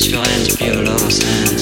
Let your hands your lover's hands.